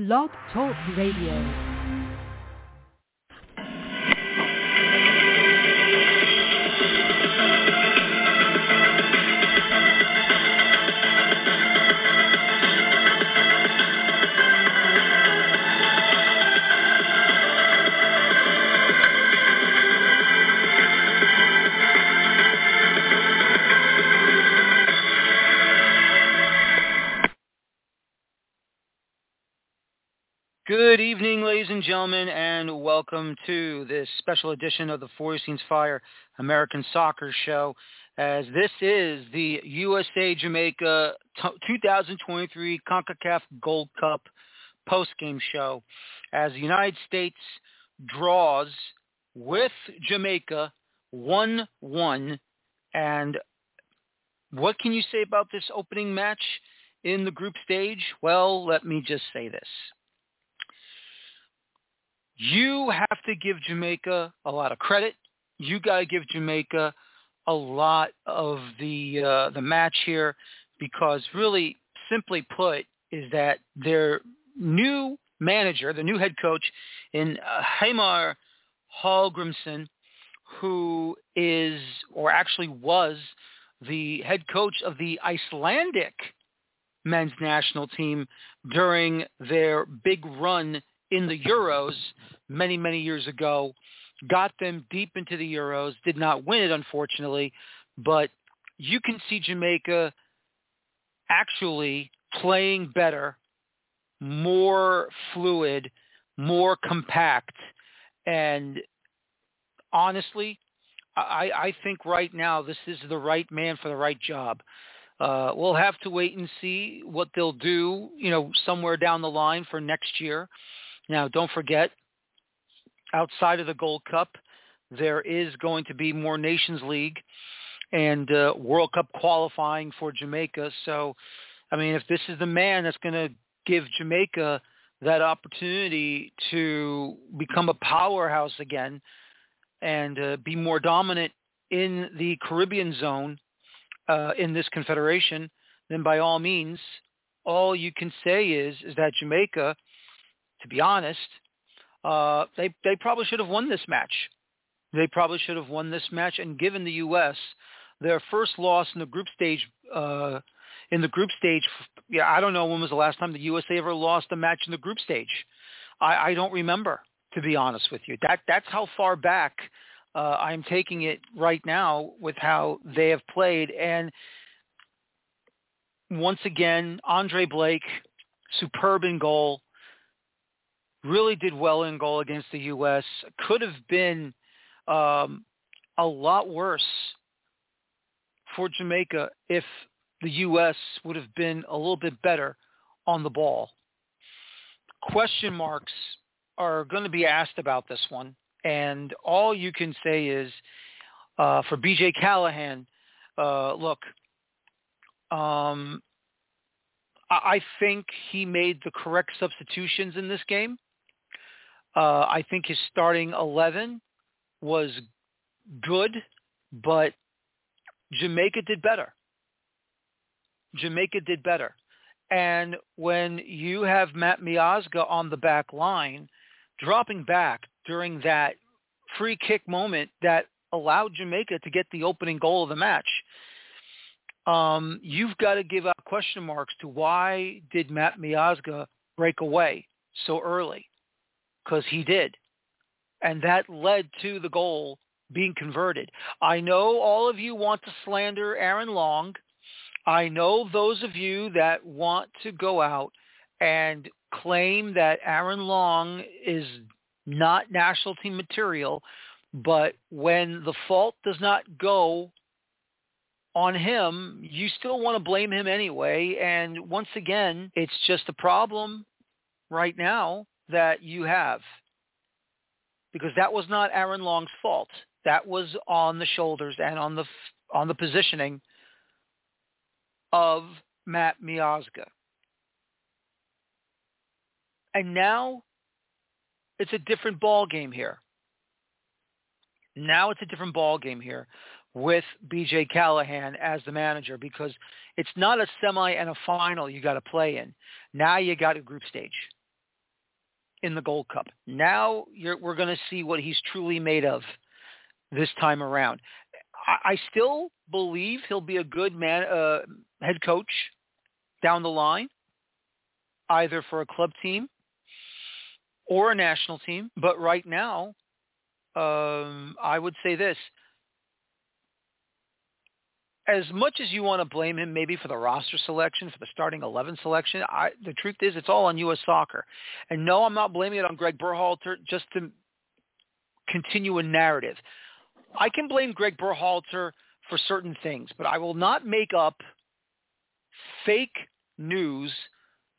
Blog Talk Radio. Good evening, ladies and gentlemen, and welcome to this special edition of the Feuerstein's Fire American Soccer Show. As this is the USA Jamaica 2023 CONCACAF Gold Cup post-game show, as the United States draws with Jamaica 1-1. And what can you say about this opening match in the group stage? Well, let me just say this you have to give Jamaica a lot of credit. You got to give Jamaica a lot of the uh, the match here because really, simply put, is that their new manager, the new head coach in uh, Hallgrimsson, who is or actually was the head coach of the Icelandic men's national team during their big run in the Euros many, many years ago, got them deep into the Euros, did not win it, unfortunately, but you can see Jamaica actually playing better, more fluid, more compact. And honestly, I, I think right now this is the right man for the right job. Uh, we'll have to wait and see what they'll do, you know, somewhere down the line for next year. Now, don't forget, outside of the Gold Cup, there is going to be more Nations League and uh, World Cup qualifying for Jamaica. So, I mean, if this is the man that's going to give Jamaica that opportunity to become a powerhouse again and uh, be more dominant in the Caribbean zone uh, in this confederation, then by all means, all you can say is is that Jamaica – to be honest, uh, they they probably should have won this match. They probably should have won this match and given the U.S. their first loss in the group stage. Uh, in the group stage, yeah, I don't know when was the last time the USA ever lost a match in the group stage. I, I don't remember, to be honest with you. That that's how far back uh, I'm taking it right now with how they have played. And once again, Andre Blake, superb in goal really did well in goal against the U.S. Could have been um, a lot worse for Jamaica if the U.S. would have been a little bit better on the ball. Question marks are going to be asked about this one, and all you can say is uh, for B.J. Callaghan, uh, look, um, I think he made the correct substitutions in this game. Uh, I think his starting 11 was good, but Jamaica did better. Jamaica did better. And when you have Matt Miazga on the back line, dropping back during that free kick moment that allowed Jamaica to get the opening goal of the match, um, you've got to give out question marks to why did Matt Miazga break away so early? Because he did. And that led to the goal being converted. I know all of you want to slander Aaron Long. I know those of you that want to go out and claim that Aaron Long is not national team material, but when the fault does not go on him, you still want to blame him anyway. And once again, it's just a problem right now that you have because that was not Aaron Long's fault. That was on the shoulders and on the on the positioning of Matt Miazga. And now it's a different ball game here. Now it's a different ball game here with BJ Callaghan as the manager because it's not a semi and a final you got to play in. Now you got a group stage in the Gold Cup. Now we're going to see what he's truly made of this time around. I, I still believe he'll be a good man, uh, head coach down the line, either for a club team or a national team. But right now, um, I would say this. As much as you want to blame him maybe for the roster selection, for the starting 11 selection, I, the truth is it's all on U.S. soccer. And no, I'm not blaming it on Greg Berhalter just to continue a narrative. I can blame Greg Berhalter for certain things, but I will not make up fake news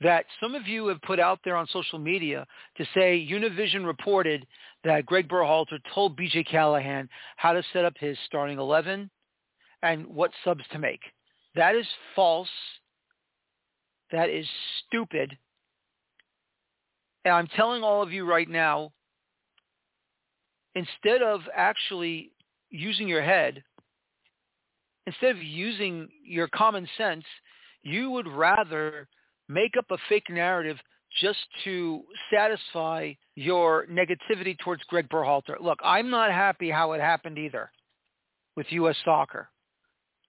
that some of you have put out there on social media to say Univision reported that Greg Berhalter told BJ Callaghan how to set up his starting 11 and what subs to make. That is false. That is stupid. And I'm telling all of you right now, instead of actually using your head, instead of using your common sense, you would rather make up a fake narrative just to satisfy your negativity towards Greg Berhalter. Look, I'm not happy how it happened either with U.S. soccer.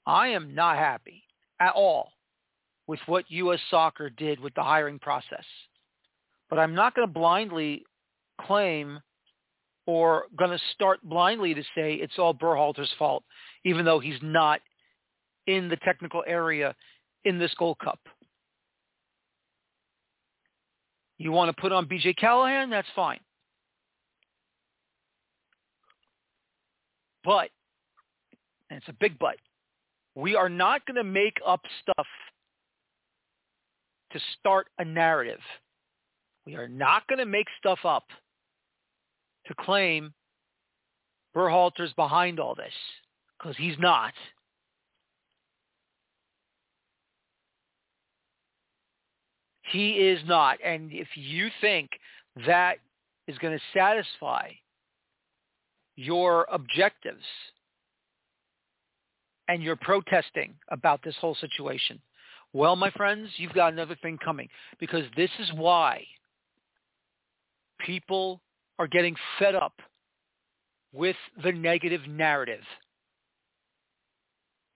I am not happy at all with what U.S. soccer did with the hiring process. But I'm not going to blindly claim or going to start blindly to say it's all Berhalter's fault, even though he's not in the technical area in this Gold Cup. You want to put on BJ Callaghan? That's fine. But, and it's a big but, we are not going to make up stuff to start a narrative. We are not going to make stuff up to claim Berhalter's behind all this because he's not. He is not. And if you think that is going to satisfy your objectives and you're protesting about this whole situation, well, my friends, you've got another thing coming because this is why people are getting fed up with the negative narrative.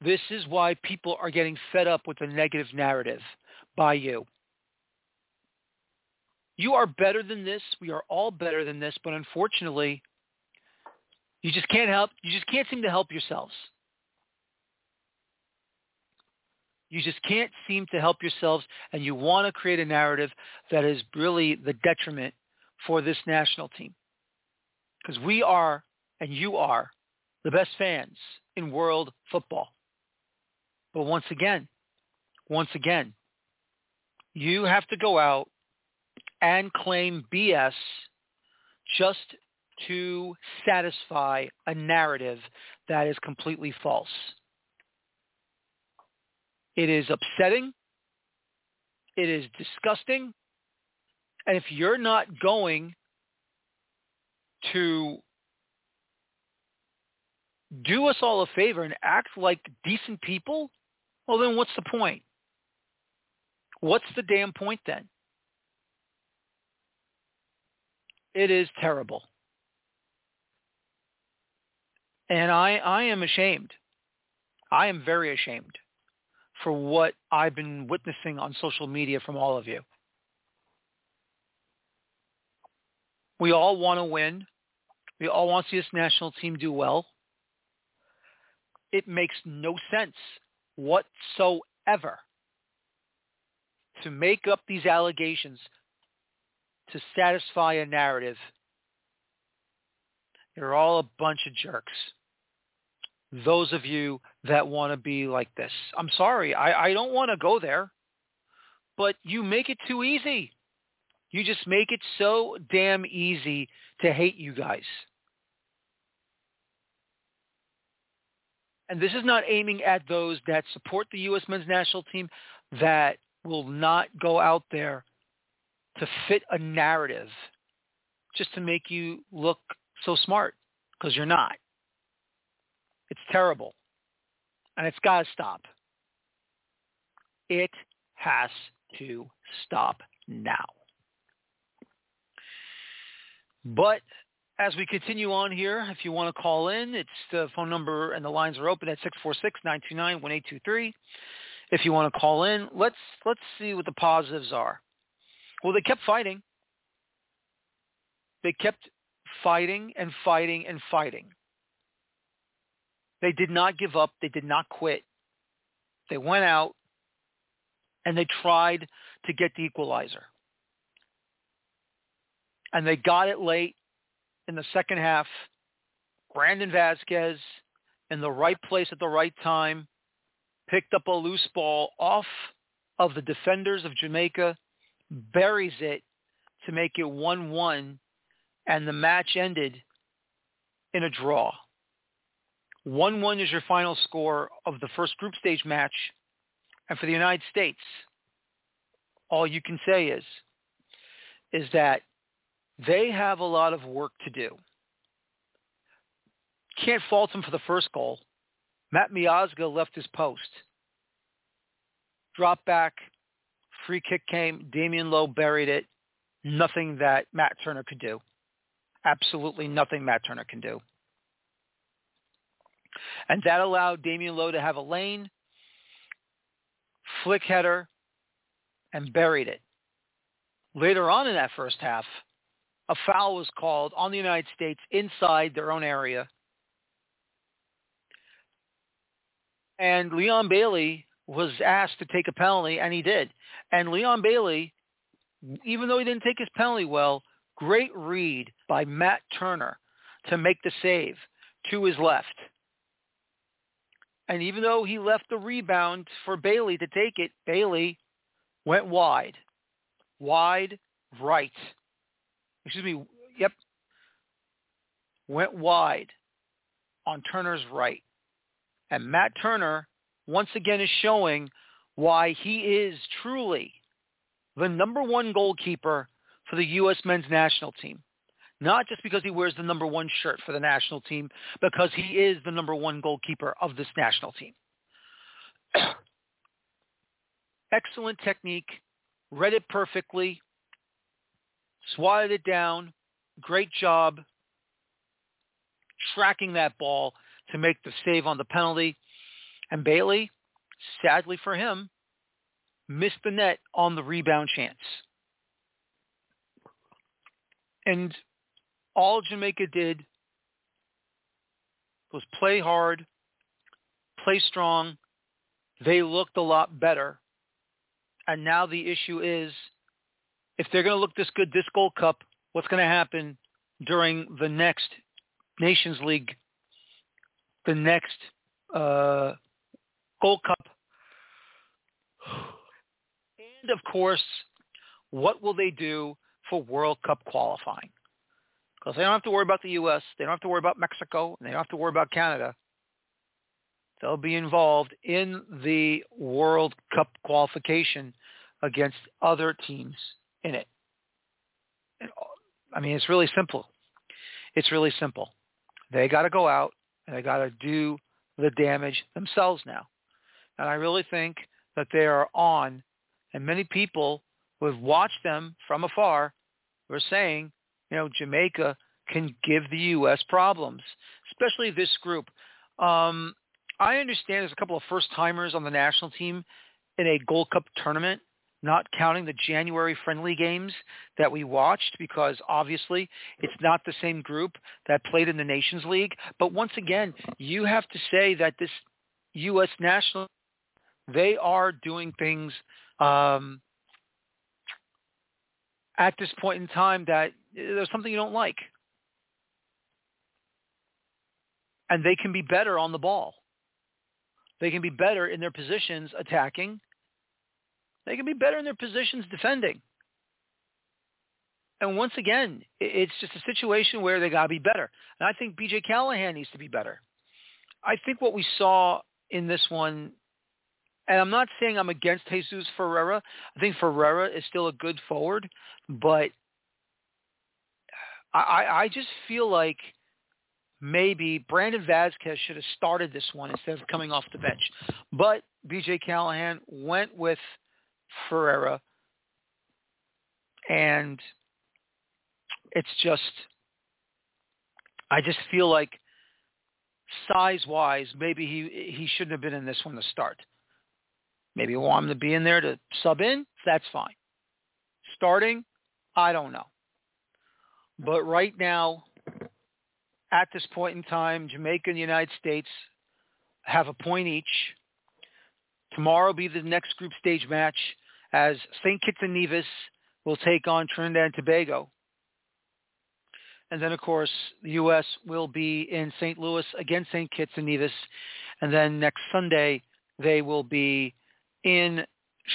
This is why people are getting fed up with the negative narrative by you. You are better than this. We are all better than this, but unfortunately, you just can't help. You just can't seem to help yourselves. You just can't seem to help yourselves, and you want to create a narrative that is really the detriment for this national team. Because we are, and you are, the best fans in world football. But once again, once again, you have to go out and claim BS just to satisfy a narrative that is completely false. It is upsetting. It is disgusting. And if you're not going to do us all a favor and act like decent people, well then what's the point? What's the damn point then? It is terrible. And I, I am ashamed. I am very ashamed for what I've been witnessing on social media from all of you. We all want to win. We all want to see this national team do well. It makes no sense whatsoever to make up these allegations to satisfy a narrative. You're all a bunch of jerks. Those of you that want to be like this. I'm sorry. I, I don't want to go there. But you make it too easy. You just make it so damn easy to hate you guys. And this is not aiming at those that support the U.S. men's national team that will not go out there to fit a narrative just to make you look so smart because you're not. It's terrible. And it's got to stop. It has to stop now. But as we continue on here, if you want to call in, it's the phone number and the lines are open at 646-929-1823. If you want to call in, let's let's see what the positives are. Well, they kept fighting. They kept fighting and fighting and fighting. They did not give up. They did not quit. They went out and they tried to get the equalizer. And they got it late in the second half. Brandon Vazquez in the right place at the right time picked up a loose ball off of the defenders of Jamaica, buries it to make it 1-1, and the match ended in a draw. 1-1 is your final score of the first group stage match. And for the United States, all you can say is, is that they have a lot of work to do. Can't fault them for the first goal. Matt Miazga left his post. Drop back, free kick came, Damion Lowe buried it. Nothing that Matt Turner could do. Absolutely nothing Matt Turner can do. And that allowed Damion Lowe to have a lane, flick header, and buried it. Later on in that first half, a foul was called on the United States inside their own area. And Leon Bailey was asked to take a penalty, and he did. And Leon Bailey, even though he didn't take his penalty well, great read by Matt Turner to make the save to his left. And even though he left the rebound for Bailey to take it, Bailey went wide. Wide right. Excuse me. Yep. Went wide on Turner's right. And Matt Turner once again is showing why he is truly the number one goalkeeper for the U.S. men's national team. Not just because he wears the number one shirt for the national team, because he is the number one goalkeeper of this national team. Excellent technique, read it perfectly, swatted it down, great job tracking that ball to make the save on the penalty. And Bailey, sadly for him, missed the net on the rebound chance. And all Jamaica did was play hard, play strong. They looked a lot better. And now the issue is, if they're going to look this good this Gold Cup, what's going to happen during the next Nations League, the next uh, Gold Cup? And of course, what will they do for World Cup qualifying? Because they don't have to worry about the U.S., they don't have to worry about Mexico, and they don't have to worry about Canada. They'll be involved in the World Cup qualification against other teams in it. I mean, it's really simple. It's really simple. They got to go out and they got to do the damage themselves now. And I really think that they are on, and many people who have watched them from afar were saying, you know, Jamaica can give the U.S. problems, especially this group. Um, I understand there's a couple of first-timers on the national team in a Gold Cup tournament, not counting the January friendly games that we watched because obviously it's not the same group that played in the Nations League. But once again, you have to say that this U.S. national, they are doing things um, at this point in time that there's something you don't like. And they can be better on the ball. They can be better in their positions attacking. They can be better in their positions defending. And once again, it's just a situation where they got to be better. And I think B.J. Callaghan needs to be better. I think what we saw in this one, and I'm not saying I'm against Jesus Ferreira. I think Ferreira is still a good forward, but I, I just feel like maybe Brandon Vazquez should have started this one instead of coming off the bench. But B.J. Callaghan went with Ferreira, and it's just I just feel like size-wise, maybe he he shouldn't have been in this one to start. Maybe want him to be in there to sub in. That's fine. Starting, I don't know. But right now, at this point in time, Jamaica and the United States have a point each. Tomorrow will be the next group stage match as St. Kitts and Nevis will take on Trinidad and Tobago. And then, of course, the U.S. will be in St. Louis against St. Kitts and Nevis. And then next Sunday, they will be in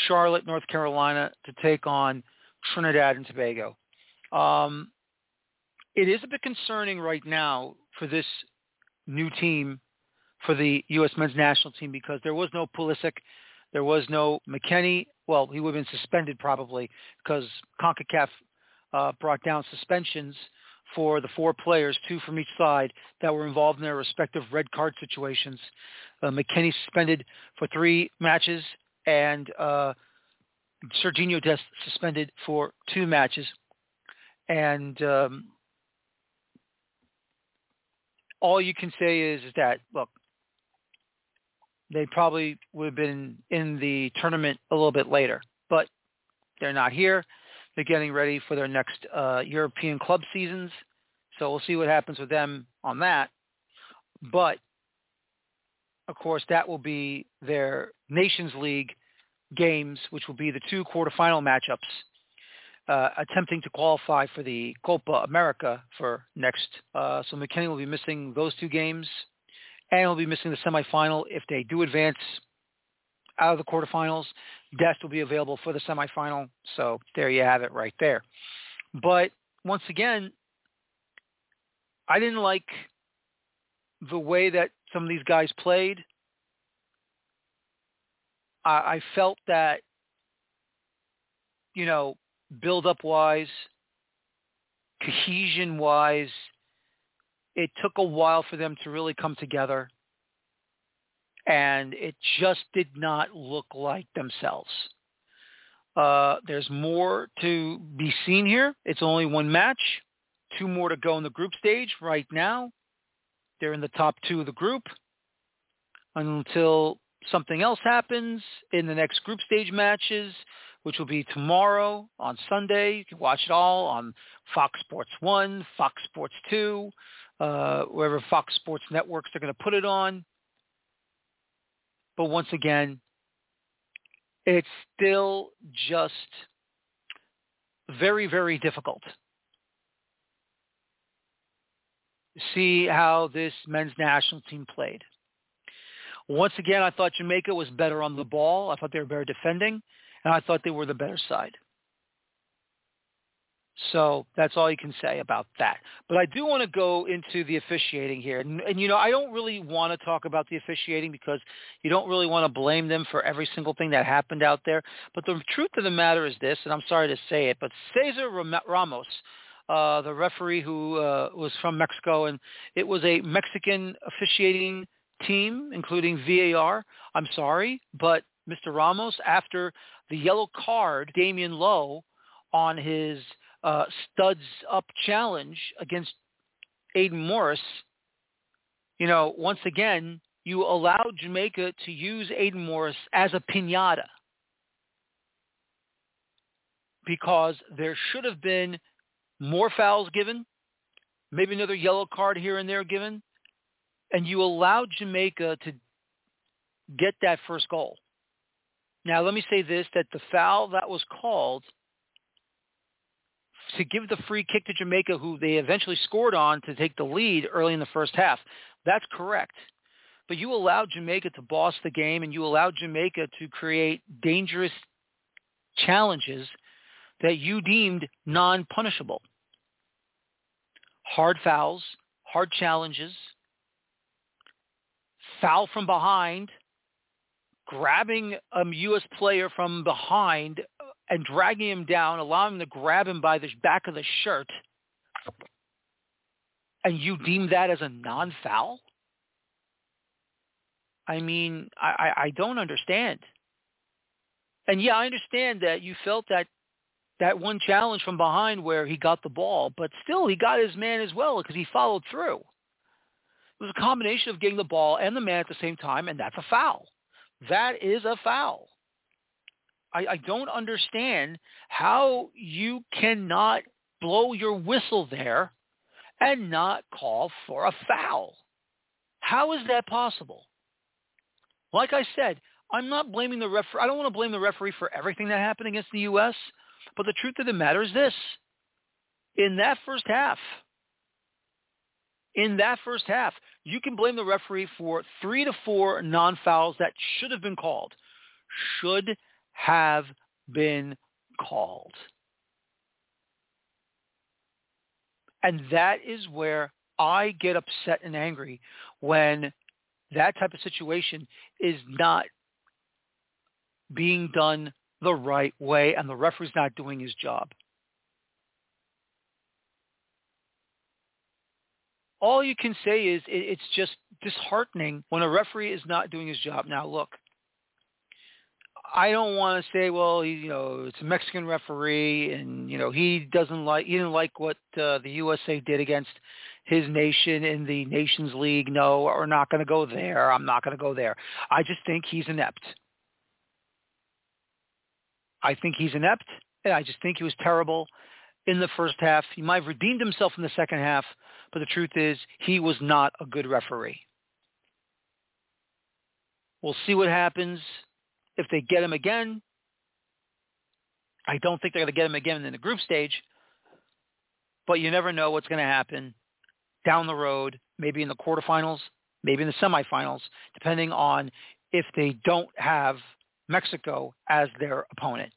Charlotte, North Carolina to take on Trinidad and Tobago. Um, it is a bit concerning right now for this new team for the U.S. men's national team because there was no Pulisic, there was no McKennie. Well, he would have been suspended probably because CONCACAF uh, brought down suspensions for the four players, two from each side, that were involved in their respective red card situations. Uh, suspended for three matches, and uh, Sergiño Dest suspended for two matches. And um, all you can say is, is that, look, they probably would have been in the tournament a little bit later, but they're not here. They're getting ready for their next uh, European club seasons, so we'll see what happens with them on that. But of course, that will be their Nations League games, which will be the two quarterfinal matchups, uh, attempting to qualify for the Copa America for next. Uh, so McKennie will be missing those two games and he'll be missing the semifinal if they do advance out of the quarterfinals. Dest will be available for the semifinal. So there you have it right there. But once again, I didn't like the way that some of these guys played. I, I felt that, you know, build-up wise, cohesion wise, it took a while for them to really come together and it just did not look like themselves. Uh, there's more to be seen here. It's only one match, two more to go in the group stage right now. They're in the top two of the group until something else happens in the next group stage matches, which will be tomorrow on Sunday. You can watch it all on Fox Sports 1, Fox Sports 2, uh, wherever Fox Sports networks are going to put it on. But once again, it's still just very, very difficult see how this men's national team played. Once again, I thought Jamaica was better on the ball. I thought they were better defending, and I thought they were the better side. So that's all you can say about that. But I do want to go into the officiating here. And, and, you know, I don't really want to talk about the officiating because you don't really want to blame them for every single thing that happened out there. But the truth of the matter is this, and I'm sorry to say it, but Cesar Ramos, uh, the referee who uh, was from Mexico, and it was a Mexican officiating team, including VAR. I'm sorry, but Mr. Ramos, after the yellow card, Damion Lowe, on his – uh, studs up challenge against Aidan Morris, you know, once again, you allowed Jamaica to use Aidan Morris as a pinata because there should have been more fouls given, maybe another yellow card here and there given, and you allowed Jamaica to get that first goal. Now, let me say this, that the foul that was called – to give the free kick to Jamaica, who they eventually scored on to take the lead early in the first half. That's correct. But you allowed Jamaica to boss the game, and you allowed Jamaica to create dangerous challenges that you deemed non-punishable. Hard fouls, hard challenges, foul from behind, grabbing a U.S. player from behind and dragging him down, allowing him to grab him by the back of the shirt, and you deem that as a non-foul? I mean, I, I, I don't understand. And yeah, I understand that you felt that that one challenge from behind where he got the ball, but still he got his man as well because he followed through. It was a combination of getting the ball and the man at the same time, and that's a foul. That is a foul. I, I don't understand how you cannot blow your whistle there and not call for a foul. How is that possible? Like I said, I'm not blaming the referee. I don't want to blame the referee for everything that happened against the U.S., but the truth of the matter is this. In that first half, in that first half, you can blame the referee for three to four non-fouls that should have been called. Should have been called. And that is where I get upset and angry when that type of situation is not being done the right way and the referee's not doing his job. All you can say is it's just disheartening when a referee is not doing his job. Now, look, I don't want to say, well, you know, it's a Mexican referee, and you know he doesn't like he didn't like what uh, the USA did against his nation in the Nations League. No, we're not going to go there. I'm not going to go there. I just think he's inept. I think he's inept, and I just think he was terrible in the first half. He might have redeemed himself in the second half, but the truth is he was not a good referee. We'll see what happens if they get him again, I don't think they're going to get him again in the group stage, but you never know what's going to happen down the road, maybe in the quarterfinals, maybe in the semifinals, depending on if they don't have Mexico as their opponent.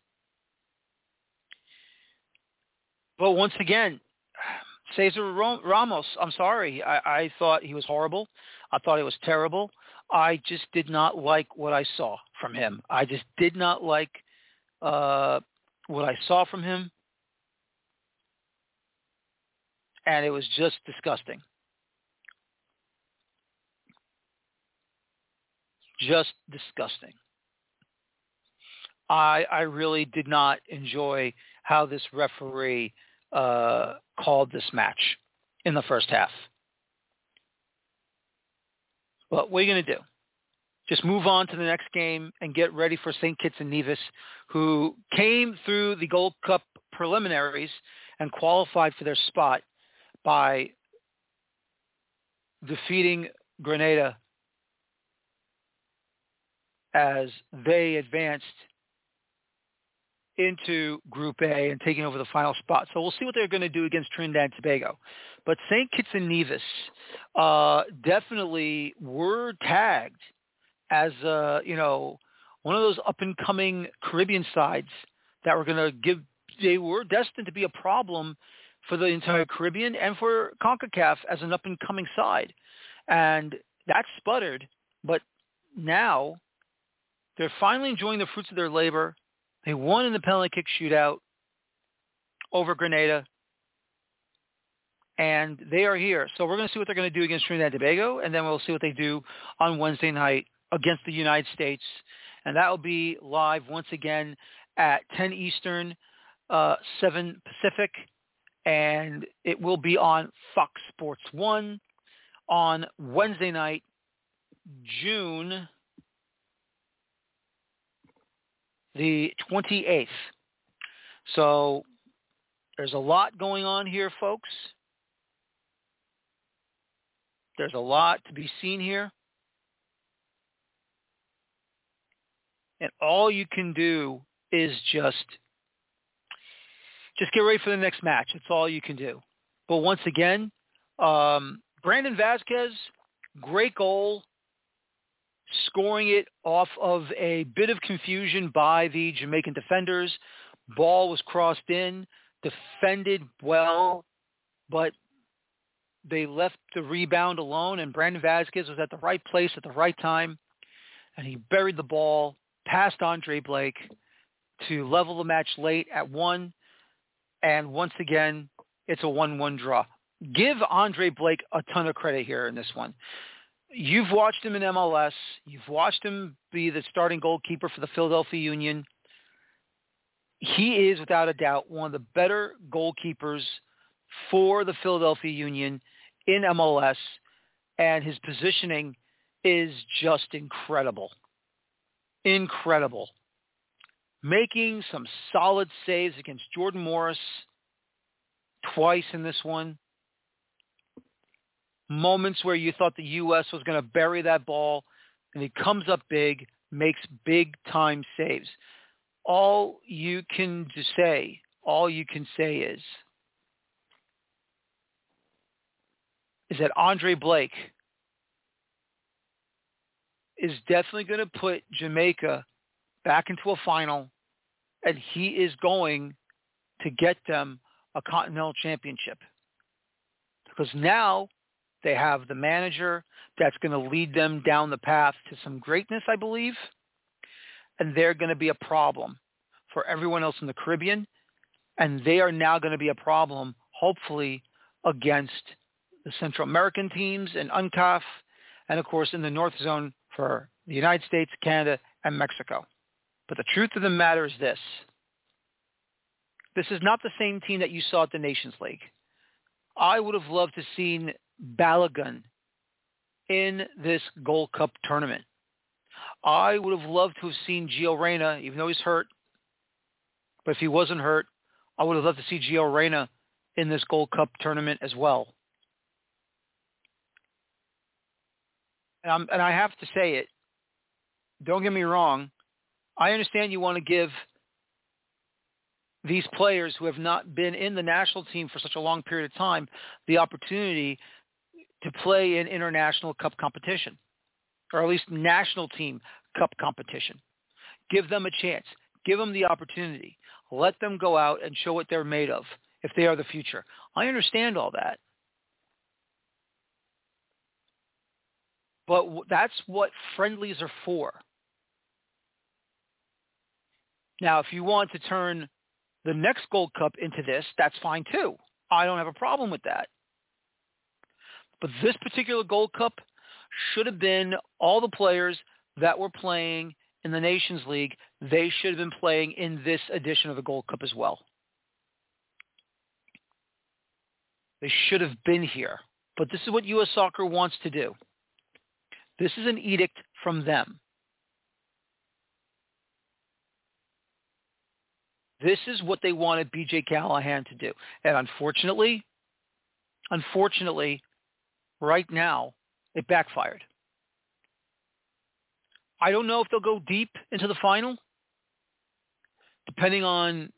But once again, Cesar Ramos, I'm sorry. I, I thought he was horrible. I thought he was terrible. I just did not like what I saw from him. I just did not like uh, what I saw from him, and it was just disgusting. Just disgusting. I I really did not enjoy how this referee uh, called this match in the first half. But what are you going to do? Just move on to the next game and get ready for St. Kitts and Nevis, who came through the Gold Cup preliminaries and qualified for their spot by defeating Grenada as they advanced into Group A and taking over the final spot. So we'll see what they're going to do against Trinidad and Tobago. But St. Kitts and Nevis uh, definitely were tagged as, uh, you know, one of those up-and-coming Caribbean sides that were going to give, they were destined to be a problem for the entire Caribbean and for CONCACAF as an up-and-coming side. And that sputtered, but now they're finally enjoying the fruits of their labor. They won in the penalty kick shootout over Grenada, and they are here. So we're going to see what they're going to do against Trinidad and Tobago, and then we'll see what they do on Wednesday night against the United States, and that will be live once again at 10 Eastern, uh, 7 Pacific, and it will be on Fox Sports 1 on Wednesday night, June the 28th. So there's a lot going on here, folks. There's a lot to be seen here. And all you can do is just just get ready for the next match. It's all you can do. But once again, um, Brandon Vazquez, great goal scoring it off of a bit of confusion by the Jamaican defenders. Ball was crossed in, defended well, but they left the rebound alone, and Brandon Vazquez was at the right place at the right time, and he buried the ball past Andre Blake to level the match late at one, and once again, it's a 1-1 draw. Give Andre Blake a ton of credit here in this one you've watched him in MLS. You've watched him be the starting goalkeeper for the Philadelphia Union. he is without a doubt one of the better goalkeepers for the Philadelphia Union in MLS, and his positioning is just incredible. Incredible. Making some solid saves against Jordan Morris twice in this one. Moments where you thought the U.S. was going to bury that ball, and he comes up big, makes big time saves. All you can say, all you can say is, is that Andre Blake is definitely going to put Jamaica back into a final, and he is going to get them a continental championship. Because now they have the manager that's going to lead them down the path to some greatness, I believe, and they're going to be a problem for everyone else in the Caribbean, and they are now going to be a problem, hopefully, against the Central American teams and UNCAF, and of course in the North Zone for the United States, Canada, and Mexico. But the truth of the matter is this. This is not the same team that you saw at the Nations League. I would have loved to seen Balogun in this Gold Cup tournament. I would have loved to have seen Gio Reyna, even though he's hurt. But if he wasn't hurt, I would have loved to see Gio Reyna in this Gold Cup tournament as well. And, and I have to say it. Don't get me wrong. I understand you want to give these players who have not been in the national team for such a long period of time the opportunity to play in international cup competition, or at least national team cup competition. Give them a chance. Give them the opportunity. Let them go out and show what they're made of if they are the future. I understand all that. But that's what friendlies are for. Now, if you want to turn the next Gold Cup into this, that's fine too. I don't have a problem with that. But this particular Gold Cup should have been all the players that were playing in the Nations League. They should have been playing in this edition of the Gold Cup as well. They should have been here. But this is what U.S. Soccer wants to do. This is an edict from them. This is what they wanted BJ Callaghan to do. And unfortunately, unfortunately, right now, it backfired. I don't know if they'll go deep into the final, depending on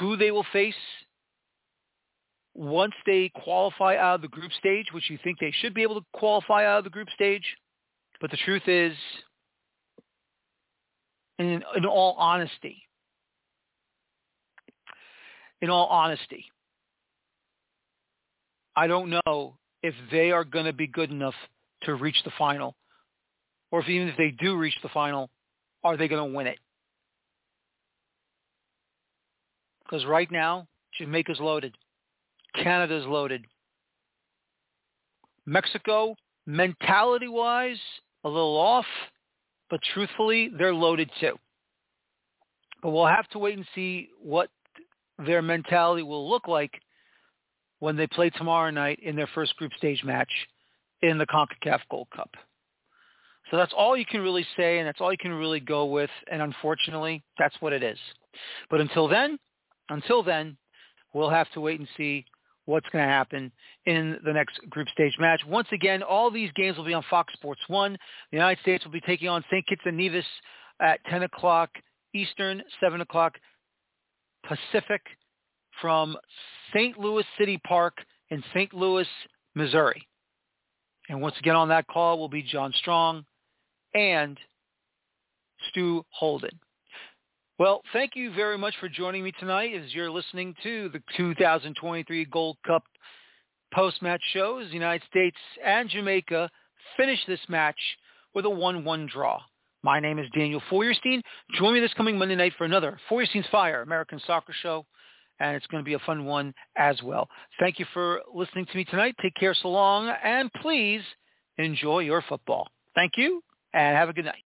who they will face once they qualify out of the group stage, which you think they should be able to qualify out of the group stage. But the truth is, in, in all honesty, in all honesty, I don't know if they are going to be good enough to reach the final, or if even if they do reach the final, are they going to win it? Because right now, Jamaica's loaded. Canada's loaded. Mexico, mentality-wise, a little off, but truthfully, they're loaded too. But we'll have to wait and see what their mentality will look like when they play tomorrow night in their first group stage match in the CONCACAF Gold Cup. So that's all you can really say, and that's all you can really go with. And unfortunately, that's what it is. But until then, until then, we'll have to wait and see what's going to happen in the next group stage match. Once again, all these games will be on Fox Sports 1. The United States will be taking on St. Kitts and Nevis at 10 o'clock Eastern, 7 o'clock Pacific from St. Louis City Park in St. Louis, Missouri. And once again on that call will be John Strong and Stu Holden. Well, thank you very much for joining me tonight as you're listening to the 2023 Gold Cup post-match show as the United States and Jamaica finish this match with a 1-1 draw. My name is Daniel Feuerstein. Join me this coming Monday night for another Feuerstein's Fire American Soccer Show, and it's going to be a fun one as well. Thank you for listening to me tonight. Take care so long, and please enjoy your football. Thank you, and have a good night.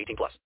18 plus.